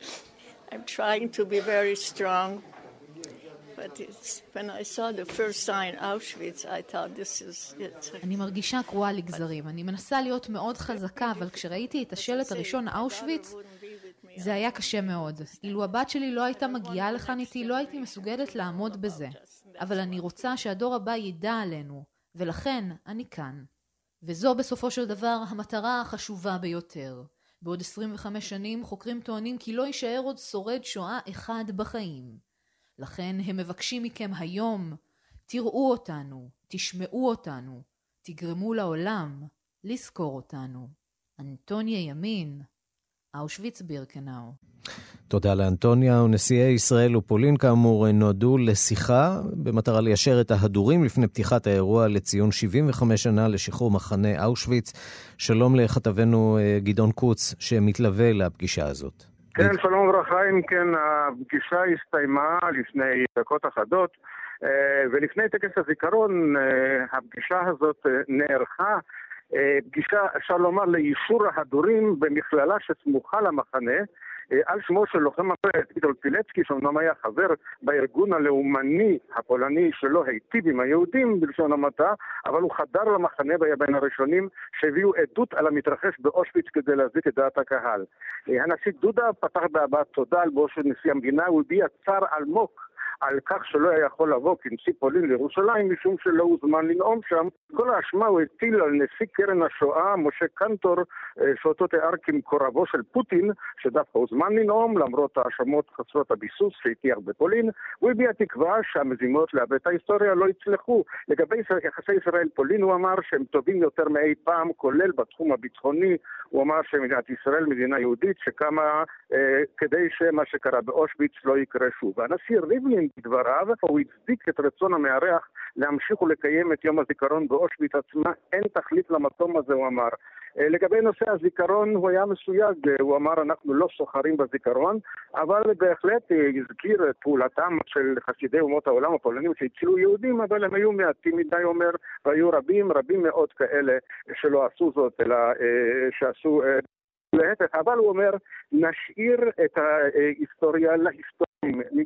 I'm trying to be very strong. But it's, when I saw the first sign, Auschwitz, I thought this is it. אני מרגישה קרועה לגזרים. אני מנסה להיות מאוד חזקה, אבל כשראיתי את השלט הראשון אושוויץ, זה היה קשה מאוד. אילו הבת שלי לא הייתה מגיעה לכאן איתי, לא הייתי מסוגלת לעמוד בזה. אבל אני רוצה שהדור הבא ידע עלינו, ולכן אני כאן. וזו בסופו של דבר המטרה החשובה ביותר. בעוד 25 שנים חוקרים טוענים כי לא יישאר עוד שורד שואה אחד בחיים. לכן הם מבקשים מכם היום, תראו אותנו, תשמעו אותנו, תגרמו לעולם לזכור אותנו. אנטוניה ימין, אושוויץ בירקנאו. תודה לאנטוניה. ונשיאי ישראל ופולין כאמור נועדו לשיחה במטרה ליישר את ההדורים לפני פתיחת האירוע לציון 75 שנה לשחרור מחנה אושוויץ. שלום לכתבנו אה, גדעון קוץ שמתלווה לפגישה הזאת. כן, שלום וברכה. אם כן, הפגישה הסתיימה לפני דקות אחדות, אה, ולפני טקס הזיכרון אה, הפגישה הזאת נערכה פגישה, אפשר לומר, לאישור ההדורים במכללה שסמוכה למחנה, על שמו של לוחם הפרט ויטול פילצקי, שאומנם היה חבר בארגון הלאומני הפולני שלא היטיב עם היהודים, בלשון המעטה, אבל הוא חדר למחנה והיה בין הראשונים שהביאו עדות על המתרחש באושוויץ כדי להזיק את דעת הקהל. הנשיא דודה פתח בהבעת תודה על בואו של נשיא המדינה, הוא הביע צער עמוק על כך שלא היה יכול לבוא כנשיא פולין לירושלים משום שלא הוזמן לנאום שם. כל האשמה הוא הטיל על נשיא קרן השואה, משה קנטור, שאותו תיאר כמקורבו של פוטין, שדווקא הוזמן לנאום למרות האשמות חסרות הביסוס שהטיח בפולין. הוא הביע תקווה שהמזימות את ההיסטוריה לא יצלחו. לגבי יחסי ישראל-פולין הוא אמר שהם טובים יותר מאי פעם, כולל בתחום הביטחוני. הוא אמר שמדינת ישראל מדינה יהודית שקמה אה, כדי שמה שקרה באושוויץ לא יקרה שוב. והנשיא ריבלין בדבריו, הוא הצדיק את רצון המארח להמשיך ולקיים את יום הזיכרון באושוויץ עצמה, אין תכלית למקום הזה, הוא אמר. לגבי נושא הזיכרון הוא היה מסויג, הוא אמר אנחנו לא סוחרים בזיכרון, אבל בהחלט הזכיר את פעולתם של חסידי אומות העולם הפולנים שהצילו יהודים, אבל הם היו מעטים מדי אומר, והיו רבים, רבים מאוד כאלה שלא עשו זאת, אלא שעשו... להפך, אבל הוא אומר, נשאיר את ההיסטוריה להיסטוריה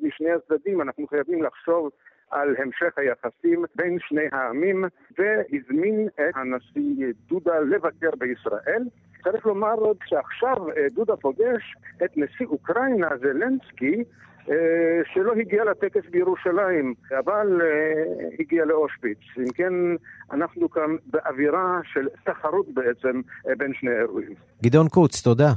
משני הצדדים, אנחנו חייבים לחשוב על המשך היחסים בין שני העמים, והזמין את הנשיא דודה לבקר בישראל. צריך לומר עוד שעכשיו דודה פוגש את נשיא אוקראינה זלנסקי, שלא הגיע לטקס בירושלים, אבל הגיע לאושוויץ. אם כן, אנחנו כאן באווירה של תחרות בעצם בין שני האירועים. גדעון קוץ, תודה.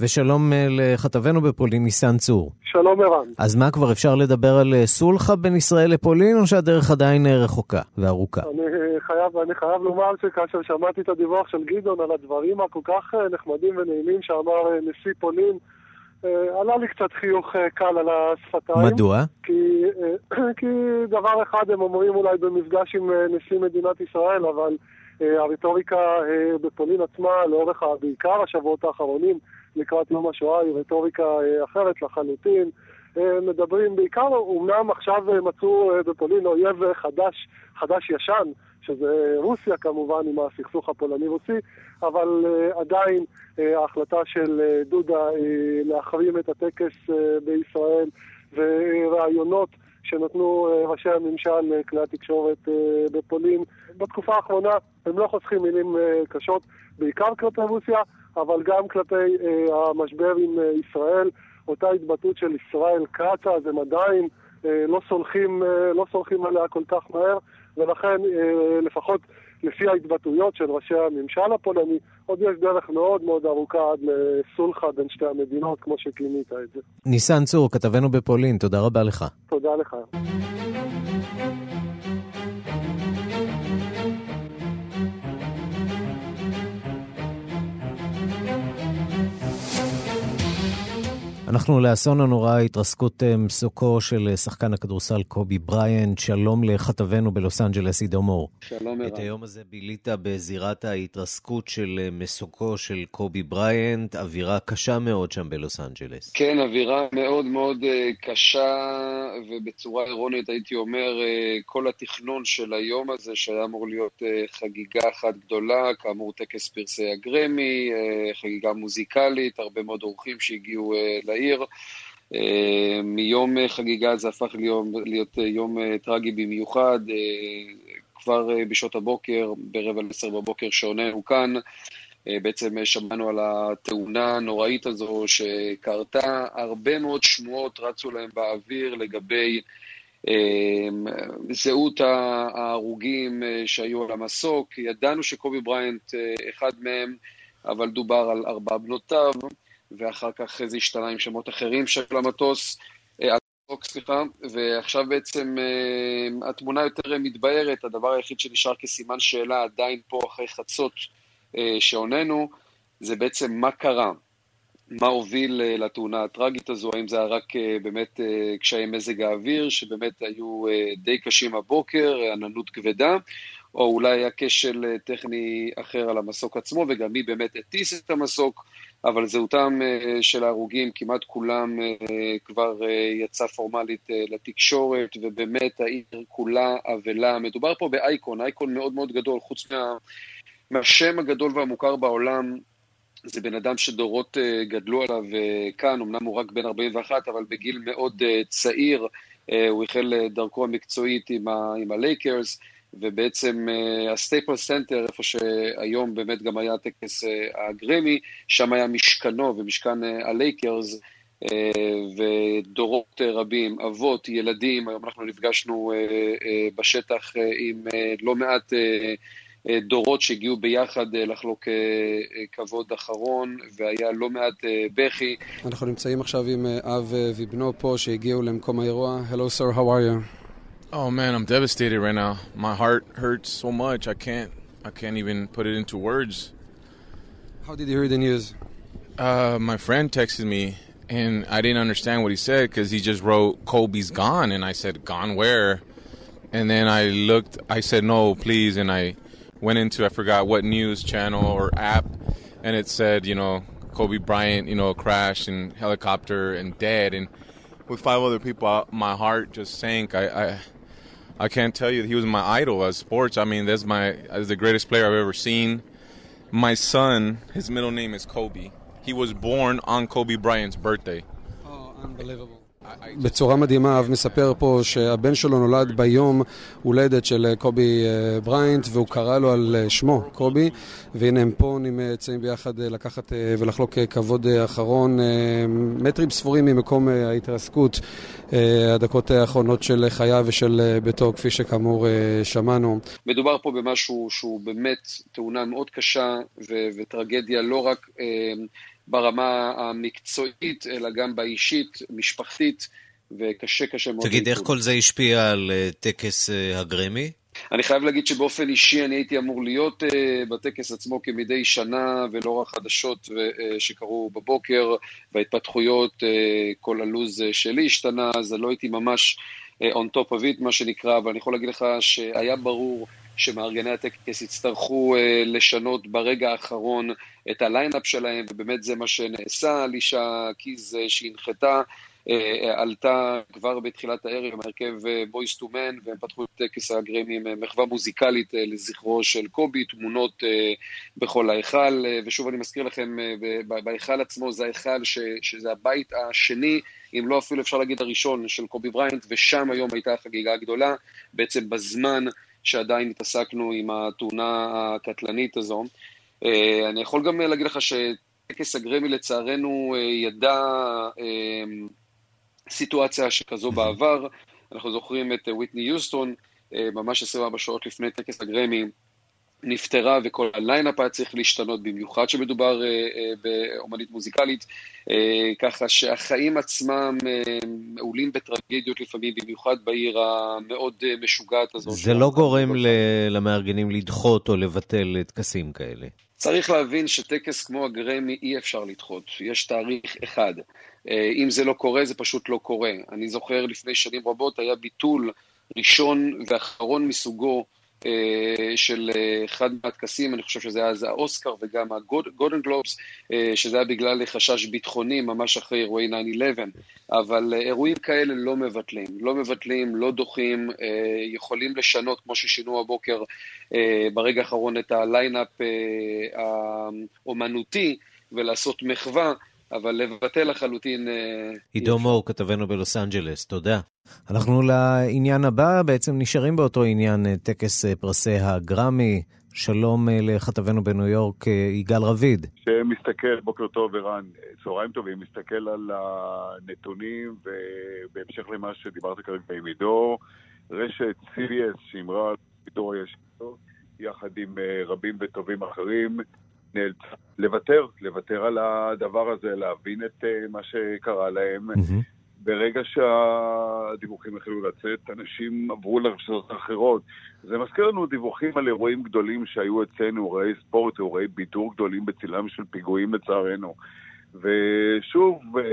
ושלום לכתבנו בפולין, ניסן צור. שלום ערן. אז מה, כבר אפשר לדבר על סולחה בין ישראל לפולין, או שהדרך עדיין רחוקה וארוכה? אני חייב, אני חייב לומר שכאשר שמעתי את הדיווח של גדעון על הדברים הכל כך נחמדים ונעימים שאמר נשיא פולין, עלה לי קצת חיוך קל על השפתיים. מדוע? כי, כי דבר אחד הם אומרים אולי במפגש עם נשיא מדינת ישראל, אבל הרטוריקה בפולין עצמה, לאורך בעיקר השבועות האחרונים, לקראת יום השואה, היא רטוריקה אחרת לחלוטין. מדברים בעיקר, אמנם עכשיו מצאו בפולין אויב חדש, חדש ישן, שזה רוסיה כמובן עם הסכסוך הפולני-רוסי, אבל עדיין ההחלטה של דודה להחרים את הטקס בישראל ורעיונות שנתנו ראשי הממשל, כלי התקשורת בפולין. בתקופה האחרונה הם לא חוסכים מילים קשות, בעיקר כלפי רוסיה, אבל גם כלפי uh, המשבר עם uh, ישראל. אותה התבטאות של ישראל כץ, אז הם עדיין uh, לא סולחים, uh, לא סולחים עליה כל כך מהר. ולכן לפחות לפי ההתבטאויות של ראשי הממשל הפולני, עוד יש דרך מאוד מאוד ארוכה עד לסולחה בין שתי המדינות, כמו שכינית את זה. ניסן צור, כתבנו בפולין, תודה רבה לך. תודה לך. אנחנו לאסון הנורא, התרסקות אה, מסוקו של אה, שחקן הכדורסל קובי בריינט. שלום לכתבנו בלוס אנג'לס, עידו מור. שלום, ערן. את היום הזה בילית בזירת ההתרסקות של אה, מסוקו של קובי בריינט, אווירה קשה מאוד שם בלוס אנג'לס. כן, אווירה מאוד מאוד קשה, ובצורה אירונית הייתי אומר, כל התכנון של היום הזה, שהיה אמור להיות חגיגה אחת גדולה, כאמור טקס פרסי הגרמי, חגיגה מוזיקלית, הרבה מאוד אורחים שהגיעו לעיר. אה, מיום חגיגה זה הפך להיות, להיות יום אה, טרגי במיוחד. אה, כבר בשעות הבוקר, ברבע לעשר בבוקר שעוננו כאן, בעצם שמענו על התאונה הנוראית הזו שקרתה. הרבה מאוד שמועות רצו להם באוויר לגבי זהות ההרוגים שהיו על המסוק. ידענו שקובי בריינט אחד מהם, אבל דובר על ארבע בנותיו. ואחר כך זה השתנה עם שמות אחרים של המטוס, אה, סליחה, ועכשיו בעצם אה, התמונה יותר מתבהרת, הדבר היחיד שנשאר כסימן שאלה עדיין פה אחרי חצות אה, שעוננו, זה בעצם מה קרה, מה הוביל לתאונה הטראגית הזו, האם זה היה רק באמת קשיי מזג האוויר, שבאמת היו די קשים הבוקר, עננות כבדה, או אולי היה כשל טכני אחר על המסוק עצמו, וגם מי באמת הטיס את המסוק. אבל זהותם אה, של ההרוגים, כמעט כולם אה, כבר אה, יצא פורמלית לתקשורת, ובאמת העיר כולה אבלה. מדובר פה באייקון, אייקון מאוד מאוד גדול, חוץ מה, מהשם הגדול והמוכר בעולם, זה בן אדם שדורות גדלו עליו כאן, אמנם הוא רק בן 41, אבל בגיל מאוד צעיר, הוא החל דרכו המקצועית עם, ה, הלייקרס. ובעצם הסטייפלס סנטר, איפה שהיום באמת גם היה טקס אה, הגרמי, שם היה משכנו ומשכן אה, הלייקרס, אה, ודורות רבים, אבות, ילדים, היום אנחנו נפגשנו בשטח עם לא מעט דורות שהגיעו ביחד לחלוק כבוד אחרון, והיה לא מעט בכי. אנחנו נמצאים עכשיו עם אב ובנו פה שהגיעו למקום האירוע. Hello sir, how are you? Oh man, I'm devastated right now. My heart hurts so much. I can't I can't even put it into words. How did you hear the news? Uh, my friend texted me and I didn't understand what he said because he just wrote Kobe's gone and I said gone where? And then I looked I said no, please and I went into I forgot what news channel or app and it said, you know, Kobe Bryant, you know, crashed in helicopter and dead and with five other people my heart just sank. I, I I can't tell you he was my idol as sports. I mean, that's my as the greatest player I've ever seen. My son, his middle name is Kobe. He was born on Kobe Bryant's birthday. Oh, unbelievable. בצורה מדהימה, אב מספר פה שהבן שלו נולד ביום הולדת של קובי בריינט והוא קרא לו על שמו, קובי, והנה הם פה נמצאים ביחד לקחת ולחלוק כבוד אחרון, מטרים ספורים ממקום ההתרסקות, הדקות האחרונות של חייו ושל ביתו, כפי שכאמור שמענו. מדובר פה במשהו שהוא באמת תאונה מאוד קשה ו- וטרגדיה לא רק... ברמה המקצועית, אלא גם באישית, משפחתית, וקשה קשה מאוד. תגיד, איך כל זה השפיע על אה, טקס אה, הגרמי? אני חייב להגיד שבאופן אישי אני הייתי אמור להיות uh, בטקס עצמו כמדי שנה, ולא רק חדשות uh, שקרו בבוקר, וההתפתחויות, uh, כל הלו"ז שלי השתנה, אז לא הייתי ממש uh, on top of it, מה שנקרא, אבל אני יכול להגיד לך שהיה ברור שמארגני הטקס יצטרכו uh, לשנות ברגע האחרון את הליינאפ שלהם, ובאמת זה מה שנעשה. אלישיה קיז אה, שהנחתה, אה, עלתה כבר בתחילת הערב עם הרכב בויס טו מן, והם פתחו את טקס הגרמי עם מחווה מוזיקלית לזכרו של קובי, תמונות בכל ההיכל, ושוב אני מזכיר לכם, בהיכל עצמו זה ההיכל שזה הבית השני, אם לא אפילו אפשר להגיד הראשון של קובי בריינט, ושם היום הייתה החגיגה הגדולה, בעצם בזמן שעדיין התעסקנו עם התאונה הקטלנית הזו. אה, אני יכול גם להגיד לך שטקס הגרמי לצערנו אה, ידע אה, סיטואציה שכזו בעבר. אנחנו זוכרים את וויטני יוסטון, ממש 24 שעות לפני טקס הגרמי, נפטרה וכל הליינאפ היה צריך להשתנות, במיוחד שמדובר אה, אה, באומנית מוזיקלית, אה, ככה שהחיים עצמם אה, מעולים בטרגדיות לפעמים, במיוחד בעיר המאוד אה, משוגעת הזאת. זה לא גורם ל- למארגנים לדחות או לבטל טקסים כאלה. צריך להבין שטקס כמו הגרמי אי אפשר לדחות, יש תאריך אחד. אה, אם זה לא קורה, זה פשוט לא קורה. אני זוכר לפני שנים רבות היה ביטול ראשון ואחרון מסוגו אה, של אה, אחד מהטקסים, אני חושב שזה היה אז האוסקר וגם הגולדן גלובס, אה, שזה היה בגלל חשש ביטחוני ממש אחרי אירועי 9-11, אבל אירועים כאלה לא מבטלים, לא מבטלים, לא דוחים, יכולים לשנות, כמו ששינו הבוקר ברגע האחרון את הליינאפ האומנותי ולעשות מחווה. אבל לבטל לחלוטין... עידו מור, כתבנו בלוס אנג'לס, תודה. אנחנו לעניין הבא, בעצם נשארים באותו עניין, אה, טקס אה, פרסי הגרמי. שלום אה, לכתבנו בניו יורק, יגאל רביד. שמסתכל, בוקר טוב ערן, צהריים טובים, מסתכל על הנתונים ובהמשך למה שדיברת כרגע עם עידו, רשת CBS שאמרה על עידו הישיר, יחד עם רבים וטובים אחרים, נאלצה לוותר, לוותר על הדבר הזה, להבין את מה שקרה להם. Mm-hmm. ברגע שהדיווחים החלו לצאת, אנשים עברו לרשתות האחרות. זה מזכיר לנו דיווחים על אירועים גדולים שהיו אצלנו, אירועי ספורט, אירועי בידור גדולים בצילם של פיגועים לצערנו. ושוב, אה,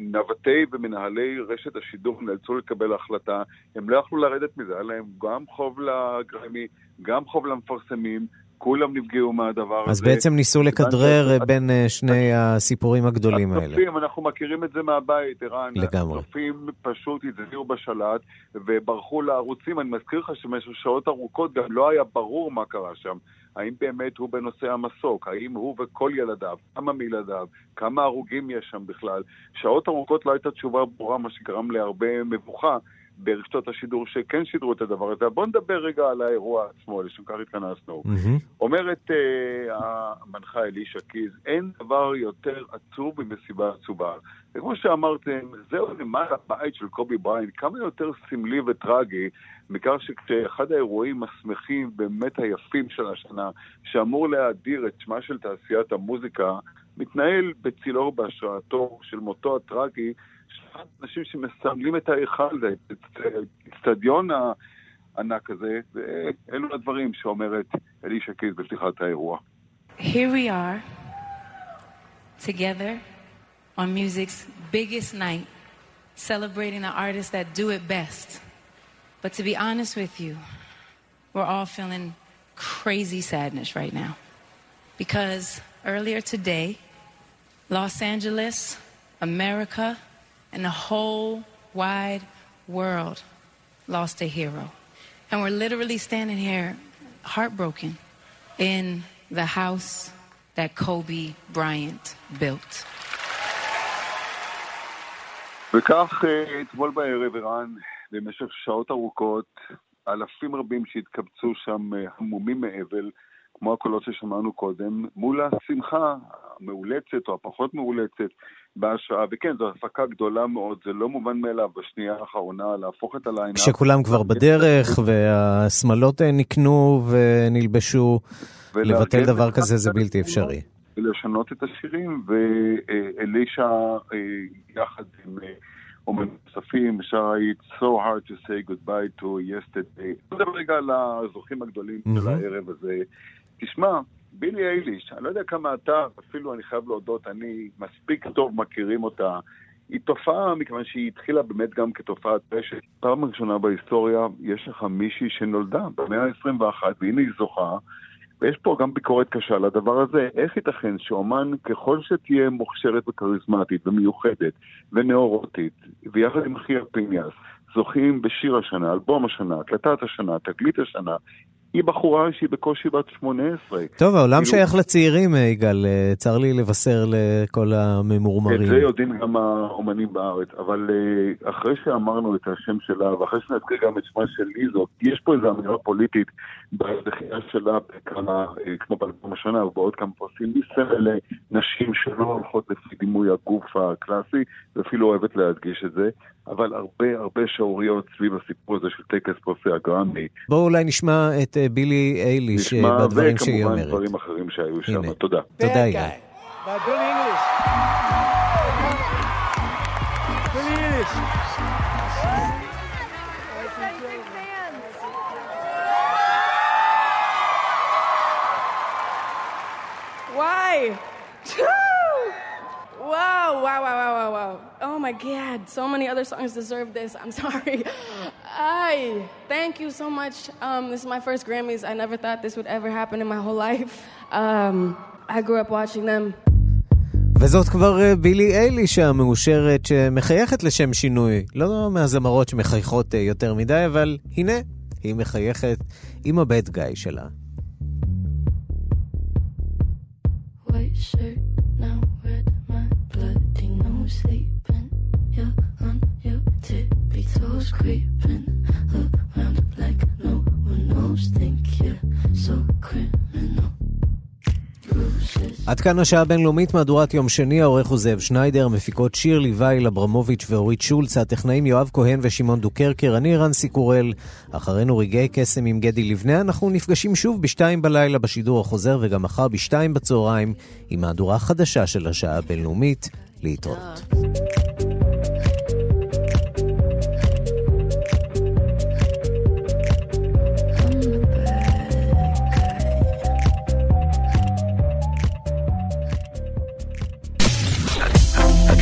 נווטי ומנהלי רשת השידור נאלצו לקבל החלטה, הם לא יכלו לרדת מזה, היה להם גם חוב לגרמי, גם חוב למפרסמים, כולם נפגעו מהדבר אז הזה. אז בעצם ניסו לכדרר בין אה, שני הסיפורים הגדולים האלה. הצופים, אנחנו מכירים את זה מהבית, ערן. לגמרי. הצופים פשוט הצביעו בשלט וברחו לערוצים. אני מזכיר לך שבמשך שעות ארוכות גם לא היה ברור מה קרה שם. האם באמת הוא בנושא המסוק? האם הוא וכל ילדיו? כמה מילדיו? כמה הרוגים יש שם בכלל? שעות ארוכות לא הייתה תשובה ברורה, מה שגרם להרבה מבוכה. ברשתות השידור שכן שידרו את הדבר הזה. בואו נדבר רגע על האירוע עצמו, לשם כך התכנסנו. Mm-hmm. אומרת uh, המנחה אלישע קיז, אין דבר יותר עצוב ממסיבה עצובה. וכמו שאמרתם, זהו למעלה הבית של קובי בריין, כמה יותר סמלי וטרגי מכך שכשאחד האירועים השמחים, באמת היפים של השנה, שאמור להאדיר את שמה של תעשיית המוזיקה, מתנהל בצילו בהשראתו של מותו הטרגי אנשים שמסמלים את ההיכל, את האצטדיון הענק הזה, ואלו הדברים שאומרת אלישע קיז בפתיחת האירוע. Here we are, together on music's biggest night, celebrating the artists that do it best. But to be honest with you, we're all feeling crazy sadness right now. Because earlier today, Los Angeles, America, and the whole wide world lost a hero. And we're literally standing here heartbroken in the house that Kobe Bryant built. וכך אתמול בערב, ערן, במשך שעות ארוכות, אלפים רבים שהתקבצו שם המומים מאבל, כמו הקולות ששמענו קודם, מול השמחה המאולצת או הפחות מאולצת בהשעה, וכן, זו הפקה גדולה מאוד, זה לא מובן מאליו בשנייה האחרונה להפוך את הליינאפ. כשכולם כבר בדרך והשמלות אה, נקנו ונלבשו, לבטל דבר כזה זה בלתי אפשרי. ולשנות את השירים, ואלישע אה, יחד עם אה, אומנים נוספים, שרה It's so hard to say goodbye to yesterday. נדבר רגע על הזוכים הגדולים של הערב הזה. תשמע, בילי אייליש, אני לא יודע כמה אתה, אפילו אני חייב להודות, אני מספיק טוב מכירים אותה. היא תופעה, מכיוון שהיא התחילה באמת גם כתופעת רשת. פעם ראשונה בהיסטוריה יש לך מישהי שנולדה במאה ה-21, והנה היא זוכה, ויש פה גם ביקורת קשה לדבר הזה. איך ייתכן שאומן, ככל שתהיה מוכשרת וכריזמטית ומיוחדת ונאורוטית, ויחד עם אחיה פיניאס, זוכים בשיר השנה, אלבום השנה, הקלטת השנה, תגלית השנה, היא בחורה שהיא בקושי בת 18. טוב, העולם כאילו- שייך לצעירים, אה, יגאל. אה, צר לי לבשר לכל הממורמרים. את זה יודעים גם האומנים בארץ, אבל אה, אחרי שאמרנו את השם שלה, ואחרי שנזכיר גם את שמה של ליזו, יש פה איזו אמירה פוליטית בזכייה שלה בכמה, כמו באלבום השנה ובעוד כמה פרסים, היא סמל לנשים שלא הולכות לפי דימוי הגוף הקלאסי, ואפילו אוהבת להדגיש את זה, אבל הרבה הרבה שעוריות סביב הסיפור הזה של טקס פרסי הגרמי. בואו אולי נשמע את בילי אייליש אה, נשמע, בדברים שהיא וכמובן אומרת. דברים אחרים שהיו שם. הנה. תודה. תודה, יגאל. By Billie English. Billie English. Why? wow, wow, wow, wow, wow, wow. Oh my God, so many other songs deserve this. I'm sorry. I thank you so much. Um, this is my first Grammys. I never thought this would ever happen in my whole life. Um, I grew up watching them. וזאת כבר אה, בילי אייליש המאושרת שמחייכת לשם שינוי. לא מהזמרות שמחייכות אה, יותר מדי, אבל הנה, היא מחייכת עם הבד גאי שלה. White shirt, עד כאן השעה הבינלאומית, מהדורת יום שני, העורך הוא זאב שניידר, מפיקות שיר ליוואי, אברמוביץ' ואורית שולץ, הטכנאים יואב כהן ושמעון דוקרקר, אני רנסי קורל. אחרינו רגעי קסם עם גדי לבנה, אנחנו נפגשים שוב בשתיים בלילה בשידור החוזר, וגם מחר בשתיים בצהריים, עם מהדורה חדשה של השעה הבינלאומית. להתראות.